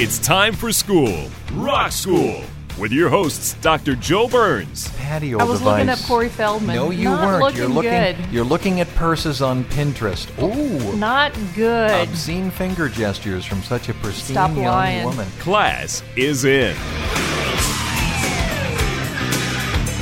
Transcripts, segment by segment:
It's time for school, Rock School, with your hosts, Dr. Joe Burns, patio I was device. looking up Corey Feldman. No, you Not weren't. Looking you're looking. good. You're looking at purses on Pinterest. Ooh, Not good. obscene finger gestures from such a pristine Stop young lying. woman. class is in.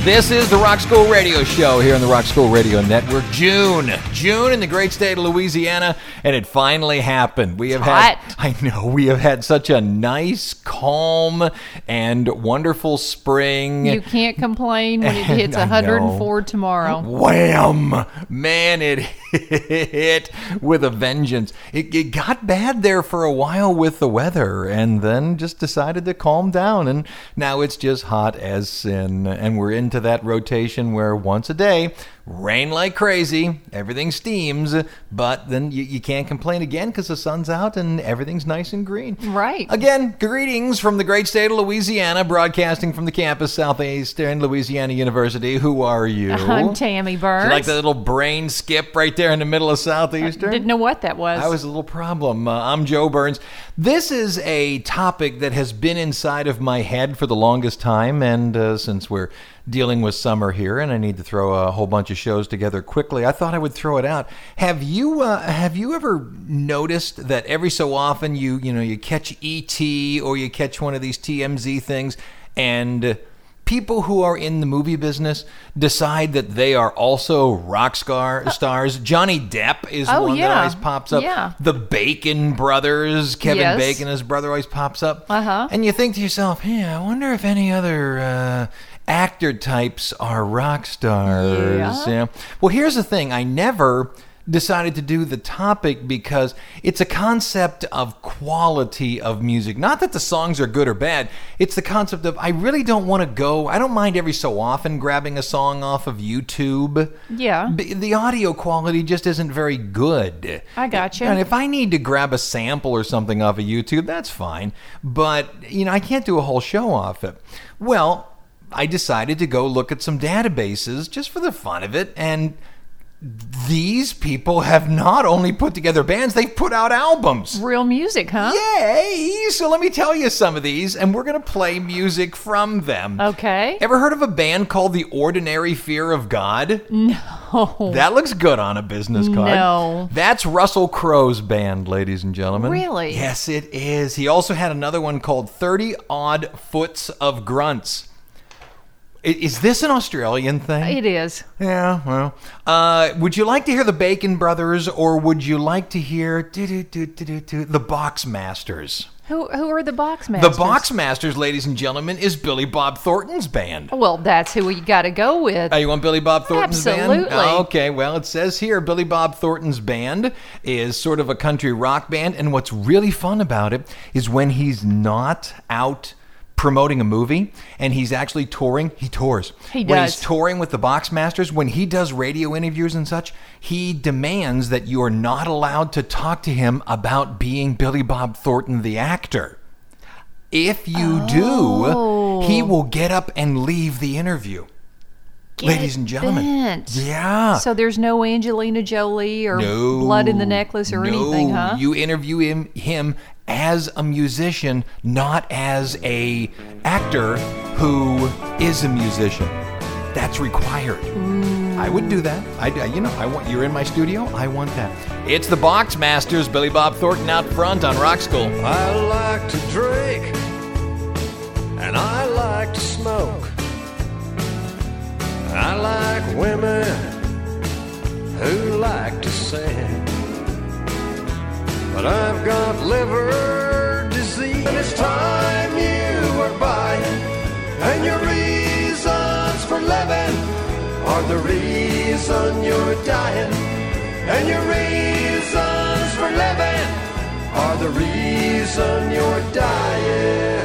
This is the Rock School Radio Show here on the Rock School Radio Network. June, June in the great state of Louisiana, and it finally happened. We have had, hot. I know, we have had such a nice, calm, and wonderful spring. you can't complain when it hits I 104 tomorrow. Wham! Man, it hit with a vengeance. It, it got bad there for a while with the weather and then just decided to calm down. And now it's just hot as sin. And we're into that rotation where once a day, rain like crazy, everything steams, but then you, you can't complain again because the sun's out and everything's nice and green. Right. Again, greetings from the great state of Louisiana, broadcasting from the campus Southeastern Louisiana University. Who are you? I'm Tammy Burns. You like that little brain skip right there in the middle of Southeastern? Didn't know what that was. That was a little problem. Uh, I'm Joe Burns. This is a topic that has been inside of my head for the longest time, and uh, since we're dealing with summer here, and I need to throw a whole bunch of shows together quickly, I thought I would throw it out. Have you uh, have you ever noticed that every so often you you know you catch ET or you catch one of these TMZ things, and people who are in the movie business decide that they are also rock star stars. Johnny Depp is Oh, one that yeah. always pops up. Yeah. The Bacon brothers, Kevin Yes. Bacon, his brother, always pops up. Uh-huh. And you think to yourself, yeah, I wonder if any other uh, actor types are rock stars. Yeah. Well, here's the thing. I never decided to do the topic because it's a concept of quality of music. Not that the songs are good or bad. It's the concept of I really don't want to go. I don't mind every so often grabbing a song off of YouTube. Yeah. B- The audio quality just isn't very good. I gotcha. And if I need to grab a sample or something off of YouTube, that's fine. But, you know, I can't do a whole show off it. Well, I decided to go look at some databases just for the fun of it. And these people have not only put together bands, they've put out albums. Real music, huh? Yay! So let me tell you some of these, and we're going to play music from them. Okay. Ever heard of a band called The Ordinary Fear of God? No. That looks good on a business card. No. That's Russell Crowe's band, ladies and gentlemen. Really? Yes, it is. He also had another one called 30 Odd Foots of Grunts. Is this an Australian thing? It is. Yeah, well. Uh, would you like to hear the Bacon Brothers or would you like to hear the Boxmasters? Who who are the box The masters? Boxmasters, ladies and gentlemen, is Billy Bob Thornton's band. Well, that's who we got to go with. Oh, you want Billy Bob Thornton's band? Absolutely. Okay, well, it says here Billy Bob Thornton's band is sort of a country rock band. And what's really fun about it is when he's not out promoting a movie and he's actually touring, he tours. He does. When he's touring with the Boxmasters, when he does radio interviews and such, he demands that you are not allowed to talk to him about being Billy Bob Thornton, the actor. If you Oh. do, he oh. will get up and leave the interview. Ladies and gentlemen. bent. Yeah. So there's no Angelina Jolie or no, blood in the necklace or no. anything, huh? You interview him him as a musician, not as a actor who is a musician. That's required. Mm. I would do that. I, you know, I want you're in my studio. I want that. It's the Boxmasters, Billy Bob Thornton out front on Rock School. I like to drink and I like to smoke. I like women who like to sing. But I've got liver disease. And it's time you were buying, and your reasons for living are the reason you're dying, and your reasons for living are the reason you're dying.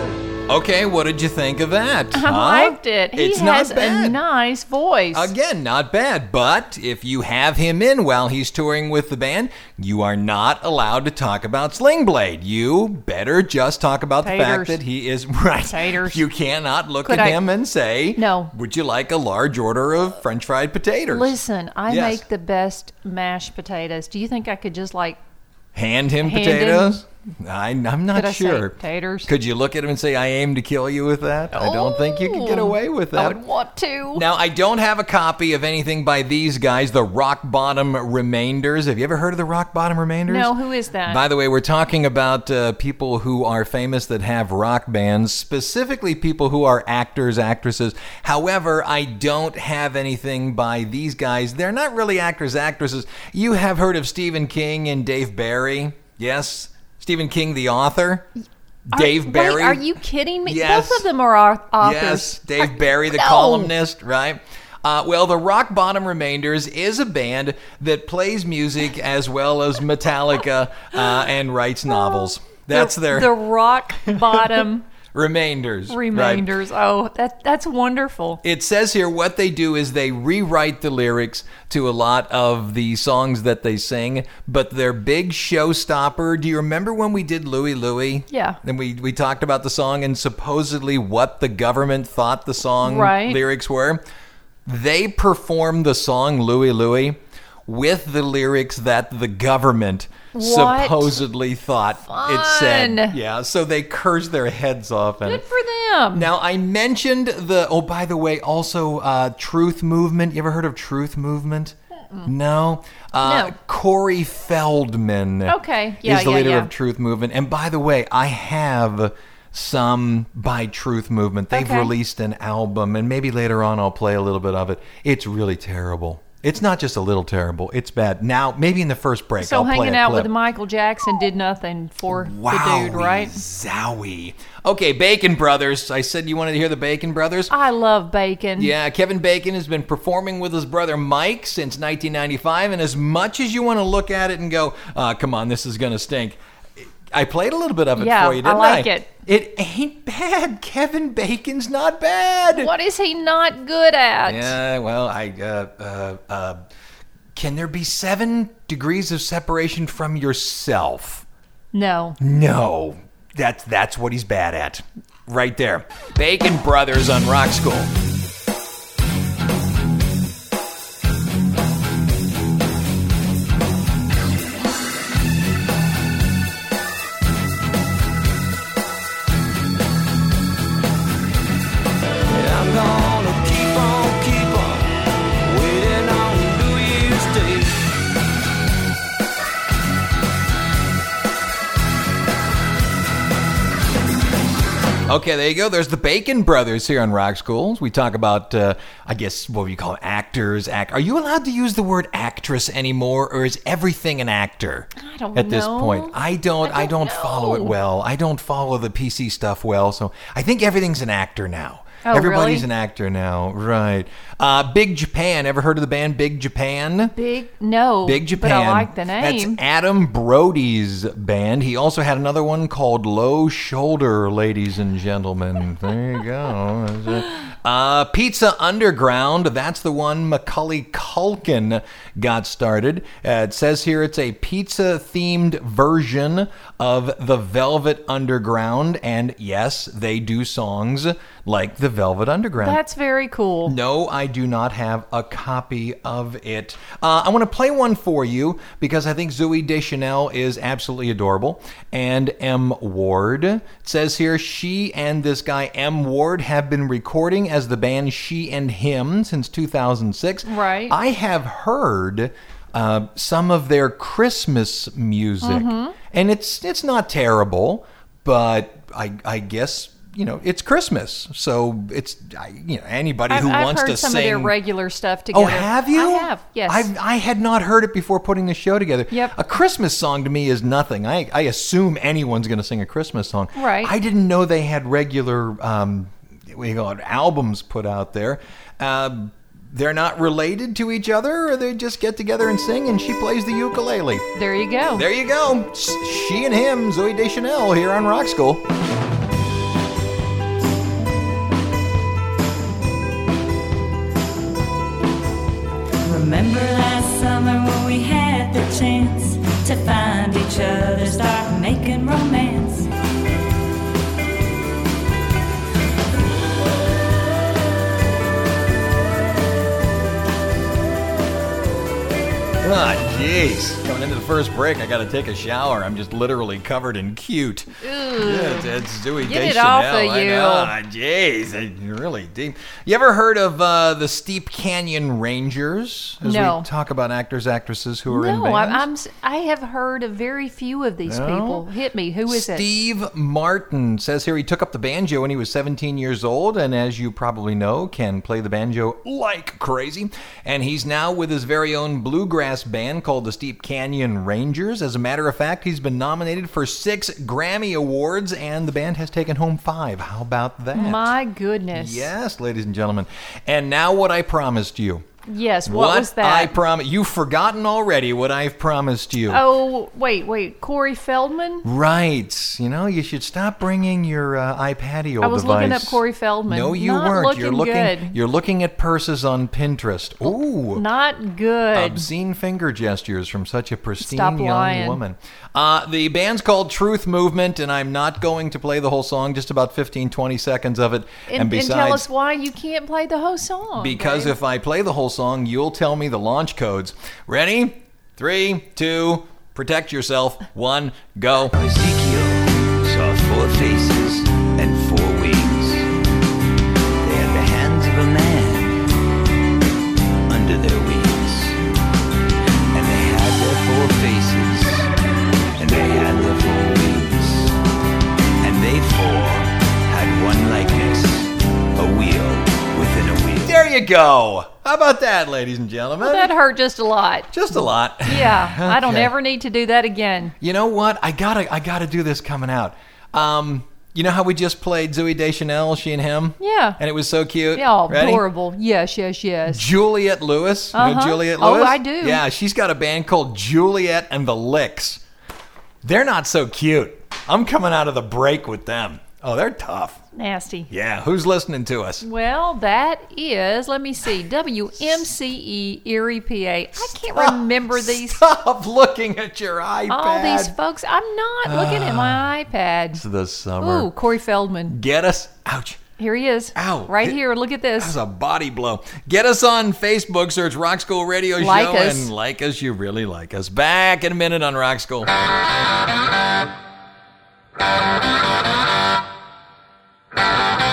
Okay, what did you think of that? I huh? liked it. He it's has not bad. a nice voice. Again, not bad. But if you have him in while he's touring with the band, you are not allowed to talk about Sling Blade. You better just talk about the fact that he is right. Taters. You cannot look Could at I- him and say, No. Would you like a large order of French fried potatoes?" Listen, I Yes. make the best mashed potatoes. Do you think I could just like Hand him Hand him- potatoes? I, I'm not say sure. taters? Could you look at him and say, I aim to kill you with that? I don't think you could get Oh, away with that. I would want to. Now, I don't have a copy of anything by these guys, the Rock Bottom Remainders. Have you ever heard of the Rock Bottom Remainders? No, who is that? By the way, we're talking about uh, people who are famous that have rock bands, specifically people who are actors, actresses. However, I don't have anything by these guys. They're not really actors, actresses. You have heard of Stephen King and Dave Barry? Yes? Stephen King, the author? Are- Dave wait, Barry? are you kidding me? Yes. Both of them are authors. Yes, Dave Are- Barry, the No. columnist, right? Uh, well, the Rock Bottom Remainders is a band that plays music as well as Metallica uh, and writes novels. That's the, their the rock bottom remainders. right? remainders. Oh, that that's wonderful. It says here what they do is they rewrite the lyrics to a lot of the songs that they sing, but their big showstopper. Do you remember when we did Louie Louie? Yeah. And we, we talked about the song and supposedly what the government thought the song Right. lyrics were? They performed the song Louie Louie with the lyrics that the government What? supposedly thought it said. Yeah, so they cursed their heads off. And Good for them. now I mentioned the. Oh, by the way, also uh, Truth Movement. You ever heard of Truth Movement? No. Uh, No. Corey Feldman. Okay. Yeah, is the yeah, leader yeah. of Truth Movement. And by the way, I have some by Truth Movement. They've Okay. released an album, and maybe later on I'll play a little bit of it. It's really terrible. It's not just a little terrible. It's bad. Now, maybe in the first break, so I'll play hanging out clip. with Michael Jackson did nothing for Wow, the dude, right? Zowie. Okay, Bacon Brothers. I said you wanted to hear the Bacon Brothers. I love bacon. Yeah, Kevin Bacon has been performing with his brother Mike since 1995, and as much as you want to look at it and go, uh, "Come on, this is gonna stink," I played a little bit of it Yeah, for you, I didn't like it. It ain't bad. Kevin Bacon's not bad. What is he not good at? Yeah, well, I uh, uh, uh, can there be seven degrees of separation from yourself? No. No, that's that's what he's bad at, right there. Bacon Brothers on Rock School. Okay, there you go. There's the Bacon Brothers here on Rock Schools. We talk about, uh, I guess, what we call actors. Act. Are you allowed to use the word actress anymore, or is everything an actor? I don't At this point, I don't. I I don't, don't follow it well. I don't follow the PC stuff well. So I think everything's an actor now. Oh, Everybody's really? an actor now, right? Uh, Big Japan. Ever heard of the band Big Japan? Big no. Big Japan. But I like the name. That's Adam Brody's band. He also had another one called Low Shoulder, ladies and gentlemen. There you go. Uh, Pizza Underground. That's the one Macaulay Culkin got started. Uh, it says here it's a pizza themed version of the Velvet Underground. And yes, they do songs like the Velvet Underground. That's very cool. No, I do not have a copy of it. Uh, I want to play one for you because I think Zooey Deschanel is absolutely adorable. And M. Ward it says here she and this guy M. Ward have been recording as the band She and Him since 2006. Right. I have heard. Uh, some of their Christmas music, Mm-hmm. and it's it's not terrible, but I I guess you know it's Christmas, so it's I, you know anybody I've, who I've wants heard to some sing. of their regular stuff together. Oh, have you? I have. Yes. I've, I had not heard it before putting the show together. Yep. A Christmas song to me is nothing. I, I assume anyone's going to sing a Christmas song. Right. I didn't know they had regular, um, what do you call it, albums put out there. Uh, they're not related to each other, or they just get together and sing, and she plays the ukulele. There you go. There you go. She and him, Zooey Deschanel, here on Rock School. Remember last summer when we had the chance to find each other, start making romance? Ah, jeez. Coming into the first break, I got to take a shower. I'm just literally covered in cute. Yeah, it's, Zooey Get it Deschanel. off of I you. know. Ah, Jeez, I- really deep. You ever heard of uh, the Steep Canyon Rangers? As No. we talk about actors, actresses who are in no, bands. I, I'm. s- I have heard of very few of these No? people. Hit me. Who is it? Steve Martin says here he took up the banjo when he was 17 years old, and as you probably know, can play the banjo like crazy. And he's now with his very own bluegrass band called the Steep Canyon Rangers. As a matter of fact, he's been nominated for six Grammy Awards, and the band has taken home five. How about that? My goodness. Yes, ladies and gentlemen. And now, what I promised you. Yes. What, was that? I promise. You've forgotten already what I've promised you. oh, wait, wait. Corey Feldman. Right. You know, you should stop bringing your uh, iPad I was device. looking up Corey Feldman. No, you Not weren't. you're looking looking. good. You're looking at purses on Pinterest. Ooh. Not good. Obscene finger gestures from such a pristine Stop young lying. woman. Uh, the band's called Truth Movement, and I'm not going to play the whole song, just about 15, 20 seconds of it. and, besides, and tell us why you can't play the whole song. because if I play the whole song, you'll tell me the launch codes. Ready? Three, two, protect yourself. One, go. Ezekiel saw four faces you go. How about that, ladies and gentlemen? Well, that hurt just a lot. Just a lot. Yeah, I don't ever need to do that again. You know what? I gotta, I gotta do this coming out. Um, you know how we just played Zooey Deschanel, she and him? Yeah. And it was so cute. Yeah, all adorable. Yes, yes, yes. Juliette Lewis. You know Uh-huh. Juliette Oh, Lewis? I do. Yeah, she's got a band called Juliette and the Licks. They're not so cute. I'm coming out of the break with them. Oh, they're tough. Nasty. Yeah, who's listening to us? Well, that is, let me see, WMCE Erie, PA. I can't remember these. Stop looking at your iPad. All these folks. I'm not looking at my ah, iPad. It's the summer. Ooh, Corey Feldman. Get us. Ouch. Here he is. Ow. Right It- here. Look at That's this. Is a body blow. Get us on Facebook, search Rock School Radio Like Show, us. and like us. You really like us. Back in a minute on Rock School. Coming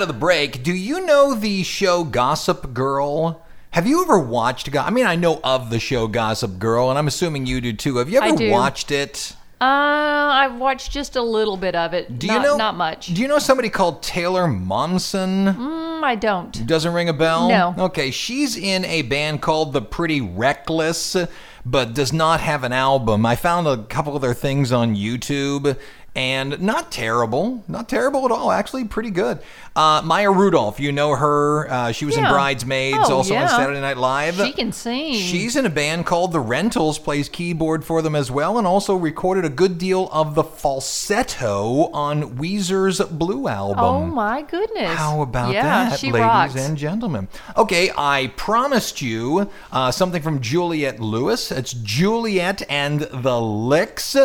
out of the break, do you know the show Gossip Girl? Have you ever watched? Go- I mean, I know of the show Gossip Girl, and I'm assuming you do too. Have you ever watched it? Uh, I've watched just a little bit of it. Do not, you know? Not much. Do you know somebody called Taylor Momsen? Mm, I don't. Doesn't ring a bell? No. Okay, she's in a band called The Pretty Reckless, but does not have an album. I found a couple of their things on YouTube. And not terrible, not terrible at all. Actually, pretty good. Uh, Maya Rudolph, you know her. Uh, she was in Bridesmaids, Oh, also on. Saturday Night Live. She can sing. She's in a band called The Rentals, plays keyboard for them as well, and also recorded a good deal of the falsetto on Weezer's Blue album. Oh my goodness. How about yeah, that, ladies rocks. and gentlemen? Okay, I promised you uh, something from Juliette Lewis. It's Juliette and the Licks.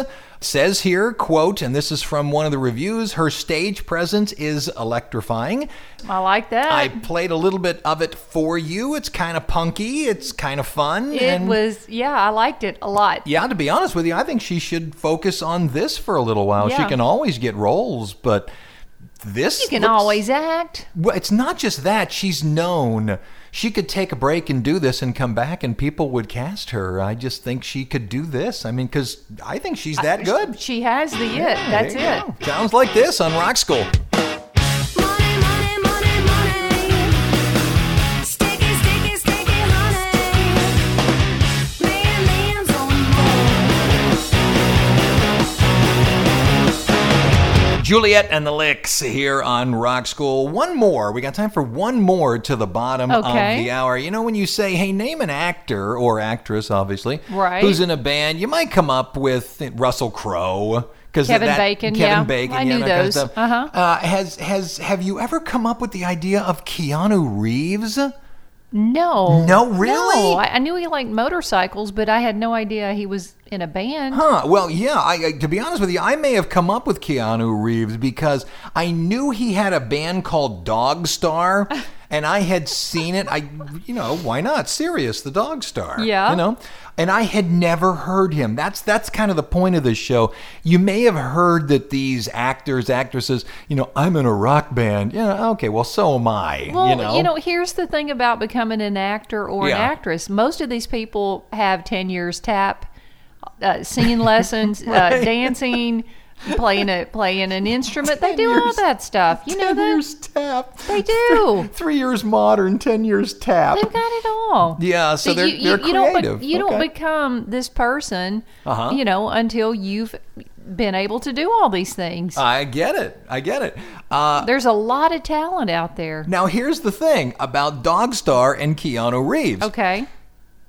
Says here, quote, and this is from one of the reviews her stage presence is electrifying. I like that. I played a little bit of it for you. It's kind of punky, it's kind of fun. it and was, yeah, I liked it a lot. yeah, to be honest with you, I think she should focus on this for a little while. She can always get roles, but this You can looks- always act. Well, it's not just that. She's known. She could take a break and do this and come back, and people would cast her. I just think she could do this. I mean, because I think she's that good. She has the it. That's it. go. Sounds like this on Rock School. Juliette and the Licks here on Rock School. One more. We got time for one more to the bottom Okay. of the hour. You know, when you say, hey, name an actor or actress, obviously, Right. who's in a band, you might come up with Russell Crowe. Kevin that- Bacon, Kevin yeah. Bacon, I yeah, knew that kind of those. Uh-huh. Uh, has has have you ever come up with the idea of Keanu Reeves? No. No, really? No. I, I knew he liked motorcycles, but I had no idea he was in a band. Huh. Well, yeah. I, I to be honest with you, I may have come up with Keanu Reeves because I knew he had a band called Dog Star, and I had seen it. I, you know, why not? Sirius, the Dog Star. Yeah. You know, and I had never heard him. That's that's kind of the point of this show. You may have heard that these actors, actresses, you know, I'm in a rock band. Yeah. Okay. Well, so am I. Well, you know. here's the thing about becoming an actor or Yeah. an actress. Most of these people have 10 years tap, uh, singing lessons, uh, dancing, playing a playing an instrument. They 10 do all that stuff. You know ten that? years tap. They do. Three years modern, ten years tap. They've got it all. Yeah, so But they're- you, they're you, you don't be- creative. you don't become this person, Uh-huh. you know, until you've been able to do all these things. I get it. I get it. Uh, There's a lot of talent out there. now, here's the thing about Dog Star and Keanu Reeves. Okay.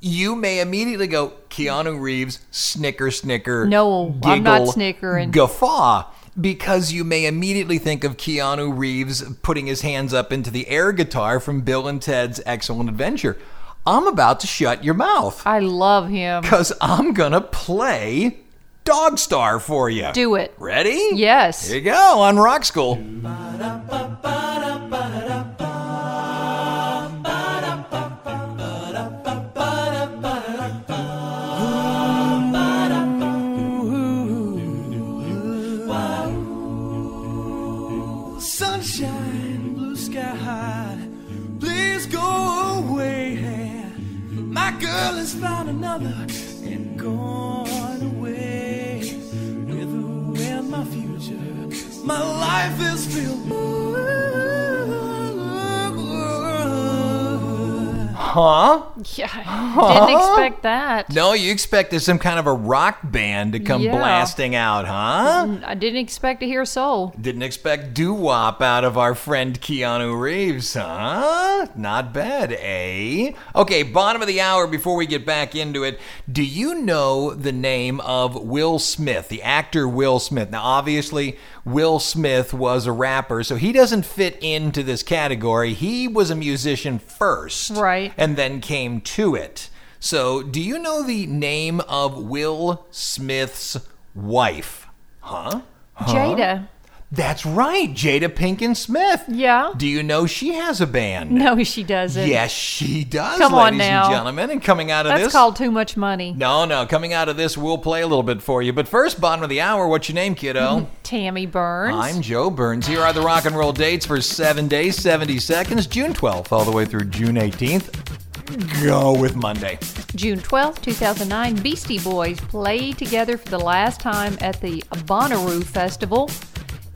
You may immediately go, Keanu Reeves, snicker, snicker. No, I'm not giggle, snickering. Guffaw. Because you may immediately think of Keanu Reeves putting his hands up into the air guitar from Bill and Ted's Excellent Adventure. I'm about to shut your mouth I love him. because I'm going to play Dog Star for you. Do it. Ready? Yes. Here you go on Rock School. Huh? Yeah. Didn't expect that. No, you expected some kind of a rock band to come Yeah. blasting out, huh? I didn't expect to hear soul. Didn't expect doo wop out of our friend Keanu Reeves, huh? Not bad, eh? Okay, bottom of the hour before we get back into it. Do you know the name of Will Smith, the actor Will Smith? Now, obviously, Will Smith was a rapper, so he doesn't fit into this category. He was a musician first, Right. And then came to it. So, do you know the name of Will Smith's wife? Huh? Jada. That's right, Jada Pinkett Smith. Yeah. Do you know she has a band? No, she doesn't. Yes, she does, Come on ladies now. and gentlemen. And coming out of That's this, called too much money. no, no, coming out of this, we'll play a little bit for you. But first, bottom of the hour, what's your name, kiddo? Tammy Burns. I'm Joe Burns. Here are the rock and roll dates for seven days, 70 seconds, June 12th, all the way through June 18th. Go with Monday. June 12th, 2009, Beastie Boys played together for the last time at the Bonnaroo Festival.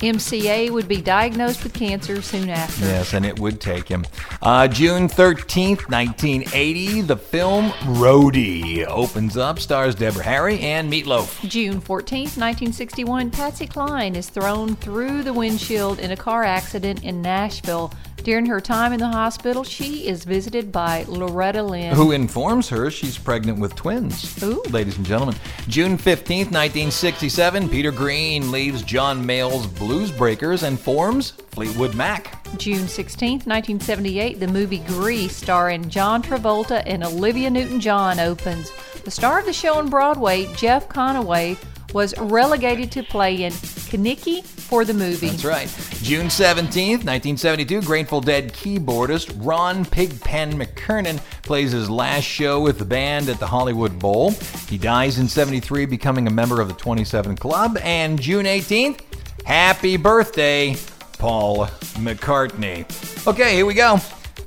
MCA would be diagnosed with cancer soon after. Yes, and it would take him. Uh, June 13th, 1980, the film Roadie opens up, stars Deborah Harry and Meatloaf. June 14th, 1961, Patsy Cline is thrown through the windshield in a car accident in Nashville. During her time in the hospital, she is visited by Loretta Lynn. who informs her she's pregnant with twins. Ooh. Ladies and gentlemen, June 15th, 1967, Peter Green leaves John Mayall's Blues Breakers and forms Fleetwood Mac. June 16th, 1978, the movie Grease, starring John Travolta and Olivia Newton John, opens. The star of the show on Broadway, Jeff Conaway, was relegated to play in Kenickie for the movie. That's right. June 17th, 1972, Grateful Dead keyboardist Ron Pigpen McKernan plays his last show with the band at the Hollywood Bowl. He dies in 73, becoming a member of the 27 Club. And June 18th, happy birthday, Paul McCartney. Okay, here we go.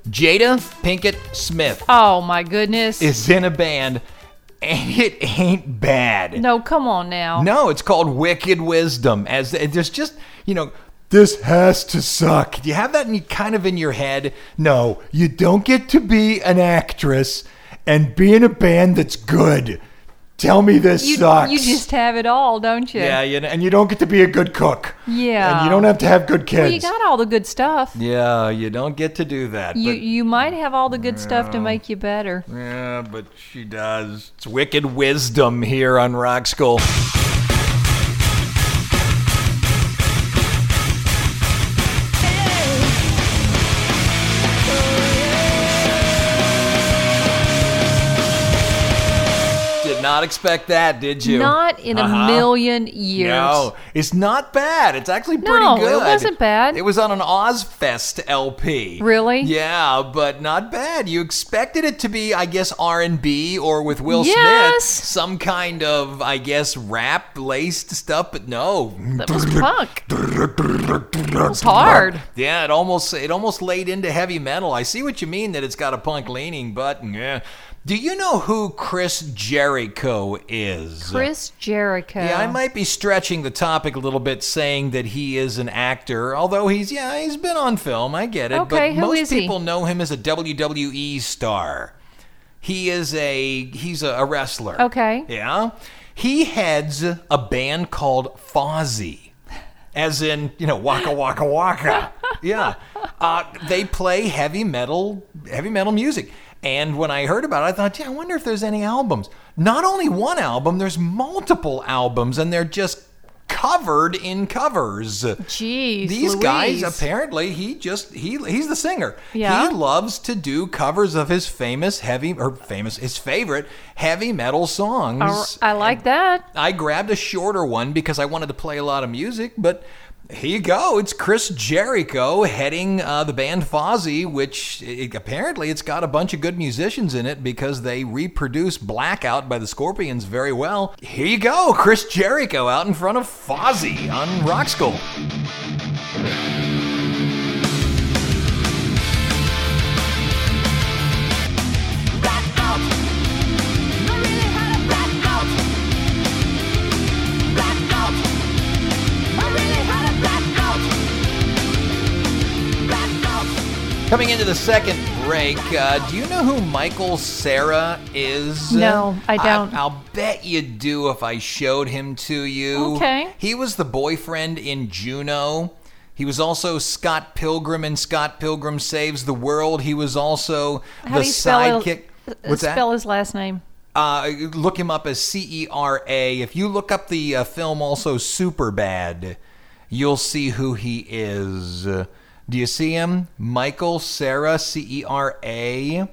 Jada Pinkett Smith Oh my goodness. is in a band, and it ain't bad. no, come on now. No, it's called Wicked Wisdom. As there's just, you know, this has to suck. Do you have that in, kind of in your head? No, you don't get to be an actress and be in a band that's good. Tell me this You, sucks. you just have it all, don't you? yeah, you know, and you don't get to be a good cook. Yeah. and you don't have to have good kids. Well, you got all the good stuff. yeah, you don't get to do that. You but, you might have all the good stuff to make you better. yeah, but she does. It's Wicked Wisdom here on Rock School. Not expect that, did you? Not in a Uh-huh. million years. No, it's not bad. It's actually pretty good. No, it wasn't bad. It was on an Ozzfest LP. Really? Yeah, but not bad. You expected it to be, I guess, R and B or with Will Yes. Smith, some kind of, I guess, rap laced stuff. But no, That was punk. It was hard. yeah, it almost it almost laid into heavy metal. I see what you mean that it's got a punk leaning, but yeah. Do you know who Chris Jericho is? Chris Jericho. Yeah, I might be stretching the topic a little bit saying that he is an actor, although he's yeah, he's been on film. I get it, Okay, but who most is he? people know him as a WWE star. He is a he's a, a wrestler. Okay. Yeah. He heads a band called Fozzy. As in, you know, waka waka waka. Yeah. Uh, they play heavy metal heavy metal music. And when I heard about it, I thought, yeah, I wonder if there's any albums. Not only one album, there's multiple albums, and they're just covered in covers. Jeez. These guys apparently he just he he's the singer. Yeah. He loves to do covers of his famous heavy or famous his favorite heavy metal songs. I, I like that. I grabbed a shorter one because I wanted to play a lot of music, but here you go. It's Chris Jericho heading uh, the band Fozzy, which it, apparently it's got a bunch of good musicians in it because they reproduce Blackout by the Scorpions very well. Here you go, Chris Jericho out in front of Fozzy on Rock School. Coming into the second break, uh, do you know who Michael Cera is? No, I don't. I, will bet you do if I showed him to you. Okay. He was the boyfriend in Juno. He was also Scott Pilgrim in Scott Pilgrim Saves the World. He was also How the spell sidekick. His, What's that? spell his last name? Uh, look him up as C E R A. If you look up the uh, film also Super Bad, you'll see who he is. Do you see him? Michael Cera, C E R A.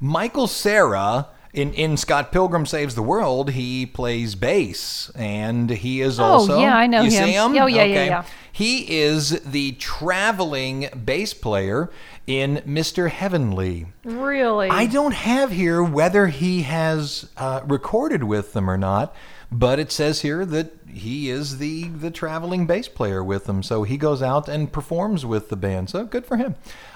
Michael Cera. In, in Scott Pilgrim Saves the World, he plays bass, and he is also. Oh, also. yeah, I know you him. See him? Oh, yeah, yeah, Okay. yeah. He is the traveling bass player in Mr. Heavenly. Really? I don't have here whether he has uh, recorded with them or not, but it says here that he is the the traveling bass player with them. So he goes out and performs with the band. So good for him.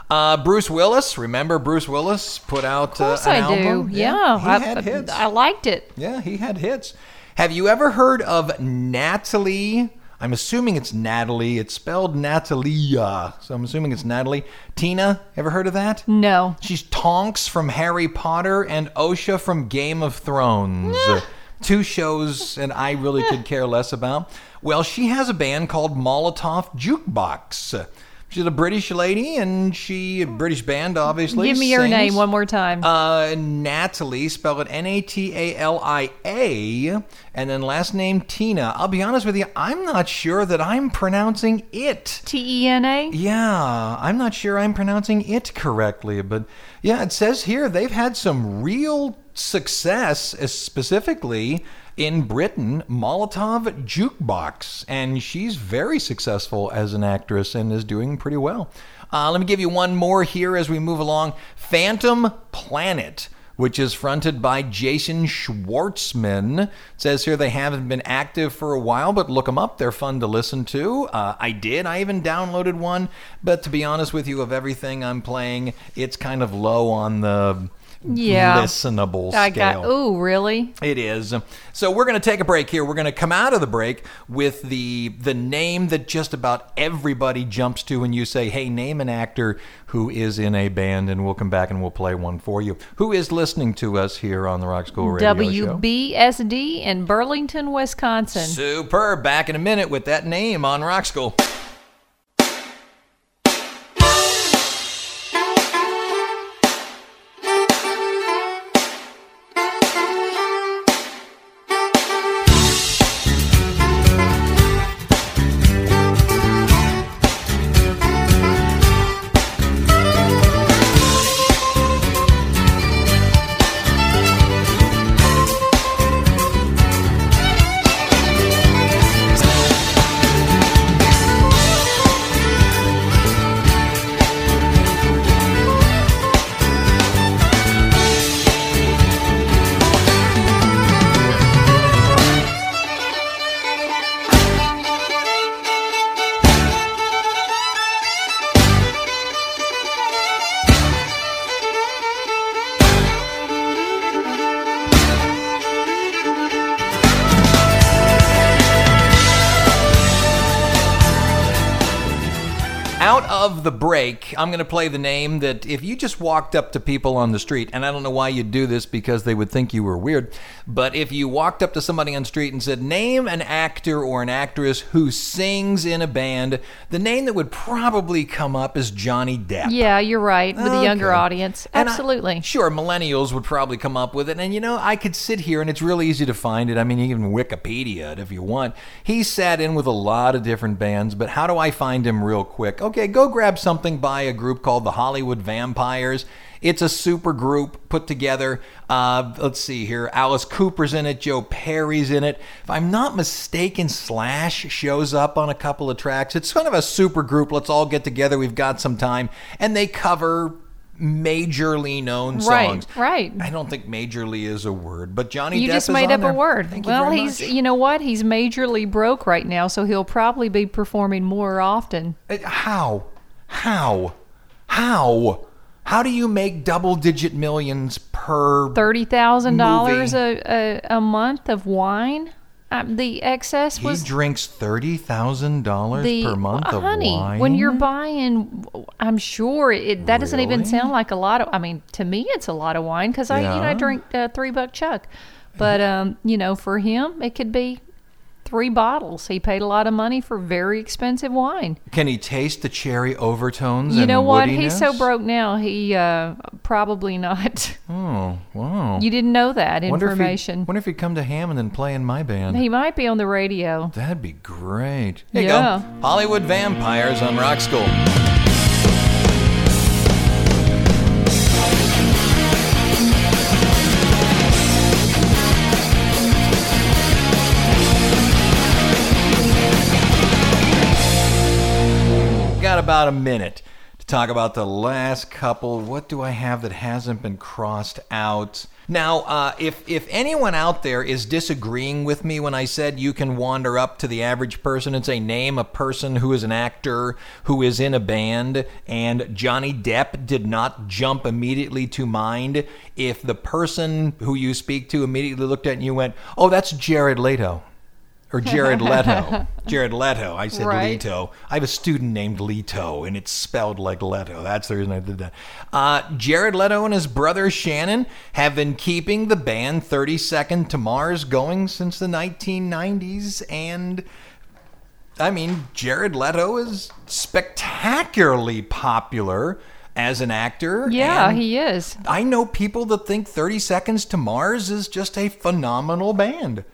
Uh, Bruce Willis, remember Bruce Willis put out Of course uh, an I do. album? Yeah, he I, had hits. I liked it. Yeah, he had hits. Have you ever heard of Natalie? I'm assuming it's Natalie. It's spelled Natalia, so I'm assuming it's Natalie. Tena, ever heard of that? No. She's Tonks from Harry Potter and Osha from Game of Thrones. Two shows, and I really could care less about. Well, she has a band called Molotov Jukebox. She's a British lady, and she a British band, obviously. Give me your name one more time. Uh, Natalie, spell it N A T A L I A, and then last name Tena. I'll be honest with you, I'm not sure that I'm pronouncing it. T E N A? Yeah, I'm not sure I'm pronouncing it correctly, but yeah, it says here they've had some real success, specifically in Britain, Molotov Jukebox, and she's very successful as an actress and is doing pretty well. Uh, let me give you one more here as we move along. Phantom Planet which is fronted by Jason Schwartzman. It says here they haven't been active for a while, but look them up. They're fun to listen to. Uh, I did. I even downloaded one, but to be honest with you, of everything I'm playing, it's kind of low on the Yeah. listenable I scale. got. Ooh, really? It is. So we're going to take a break here. We're going to come out of the break with the the name that just about everybody jumps to when you say, "Hey, name an actor who is in a band," and we'll come back and we'll play one for you. Who is listening to us here on the Rock School Radio Show? WBSD in Burlington, Wisconsin. Superb. Back in a minute with that name on Rock School. Of the break, I'm going to play the name that if you just walked up to people on the street, and I don't know why you'd do this because they would think you were weird, but if you walked up to somebody on the street and said, Name an actor or an actress who sings in a band, the name that would probably come up is Johnny Depp. Yeah, you're right. With a younger audience. And I- Absolutely. sure, millennials would probably come up with it. And you know, I could sit here and it's really easy to find it. I mean, you can Wikipedia it if you want. He sat in with a lot of different bands, but how do I find him real quick? Okay, go grab something by a group called the Hollywood Vampires. It's a super group put together. Uh, let's see here. Alice Cooper's in it. Joe Perry's in it. If I'm not mistaken, Slash shows up on a couple of tracks. It's kind of a super group. Let's all get together. We've got some time. And they cover majorly known songs. right. right. I don't think majorly is a word, but Johnny You Depp just is made up there. a word. Thank well, very he's much. you know what? He's majorly broke right now, so he'll probably be performing more often. Uh, How? How? How? How do you make double digit millions per Thirty thousand dollars a a month of wine. Um, the excess He was He drinks thirty thousand dollars per month uh, of honey. wine. When you're buying, I'm sure it that doesn't even sound like a lot of. I mean, to me, it's a lot of wine because I you know I drink uh, three buck chuck, but um, you know, for him, it could be three bottles. He paid a lot of money for very expensive wine. can he taste the cherry overtones? You know what? He's so broke now. He uh, probably not. Oh wow! You didn't know that wonder If information. he'd, wonder if he'd come to Hammond and play in my band. He might be on the radio. That'd be great. Here Yeah. you go. Hollywood Vampires on Rock School. About a minute to talk about the last couple. What do I have that hasn't been crossed out? Now, uh, if if anyone out there is disagreeing with me when I said you can wander up to the average person and say name a person who is an actor who is in a band, and Johnny Depp did not jump immediately to mind, if the person who you speak to immediately looked at you and went, "Oh, that's Jared Leto." Or Jared Leto. Jared Leto. I said Right. Leto. I have a student named Leto, and it's spelled like Leto. That's the reason I did that. Uh, Jared Leto and his brother Shannon have been keeping the band 30 Second to Mars going since the 1990s, and I mean, Jared Leto is spectacularly popular as an actor. Yeah, he is. I know people that think 30 Seconds to Mars is just a phenomenal band.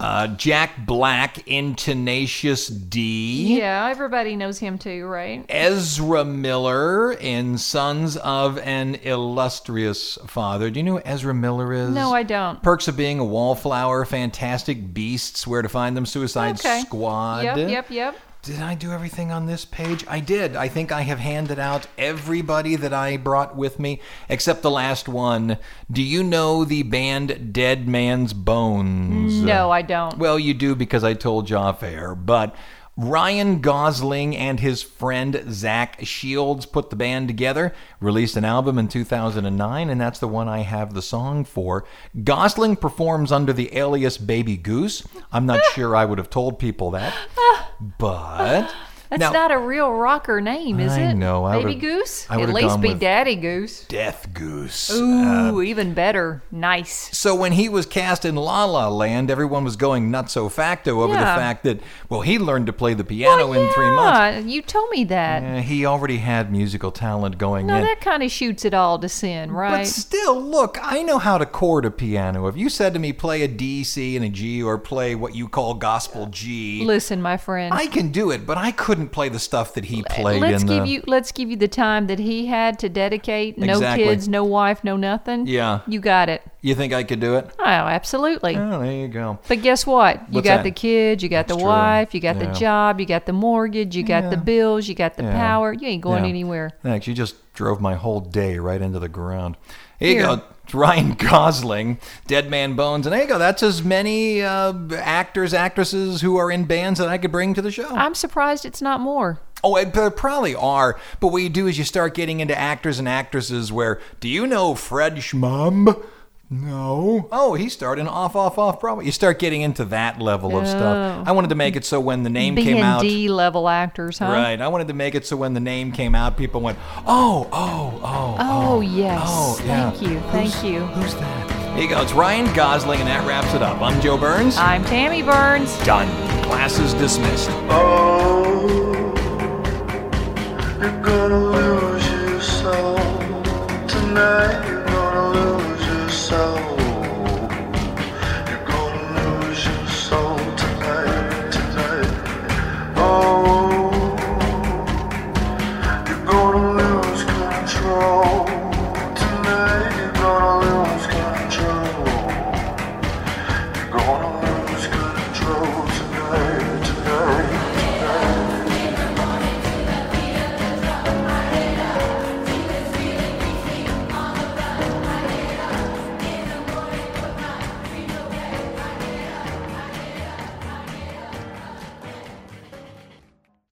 Uh, Jack Black in Tenacious D. Yeah, everybody knows him too, right? Ezra Miller in Sons of an Illustrious Father. Do you know who Ezra Miller is? No, I don't. Perks of Being a Wallflower, Fantastic Beasts, Where to Find Them, Suicide Okay. Squad. Yep, yep, yep. Did I do everything on this page? I did. I think I have handed out everybody that I brought with me, except the last one. Do you know the band Dead Man's Bones? No, I don't. Well, you do because I told you off air, but Ryan Gosling and his friend Zach Shields put the band together, released an album in 2009, and that's the one I have the song for. Gosling performs under the alias Baby Goose. I'm not sure I would have told people that, but. That's now, not a real rocker name, is I it? No, Baby Goose? I At least be Daddy Goose. Death Goose. Ooh, even better. Nice. So when he was cast in La La Land, everyone was going nutso facto over the fact that, well, he learned to play the piano in three months. Yeah, you told me that. Eh, he already had musical talent going No, in. that kind of shoots it all to sin, right? But still, look, I know how to chord a piano. If you said to me, play a D, C, and a G, or play what you call gospel G, Listen, my friend. I can do it, but I couldn't play the stuff that he played let's give the. you let's give you the time that he had to dedicate. No Exactly. kids, no wife, no nothing. Yeah. You got it. You think I could do it? Oh, absolutely. Oh, there you go. But guess what? You What's got that? the kids, you got That's the true. wife, you got Yeah. the job, you got the mortgage, you got the bills, you got the Yeah. power. You ain't going Yeah. anywhere. Thanks. You just drove my whole day right into the ground. Here you Here. go. It's Ryan Gosling, Dead Man Bones. And there you go. That's as many uh, actors, actresses who are in bands that I could bring to the show. I'm surprised it's not more. Oh, it there probably are. But what you do is you start getting into actors and actresses where, do you know Fred Schmum? No. Oh, he's starting off, off, off. Probably you start getting into that level of stuff. I wanted to make it so when the name B came and out, D level actors, huh? right? I wanted to make it so when the name came out, people went, "Oh, oh, oh, Oh, oh yes. Oh, yeah. Thank you. Thank you. Who's that? Here you go. It's Ryan Gosling, and that wraps it up. I'm Joe Burns. I'm Tammy Burns. Done. Class is dismissed. Oh, you're gonna lose your soul tonight.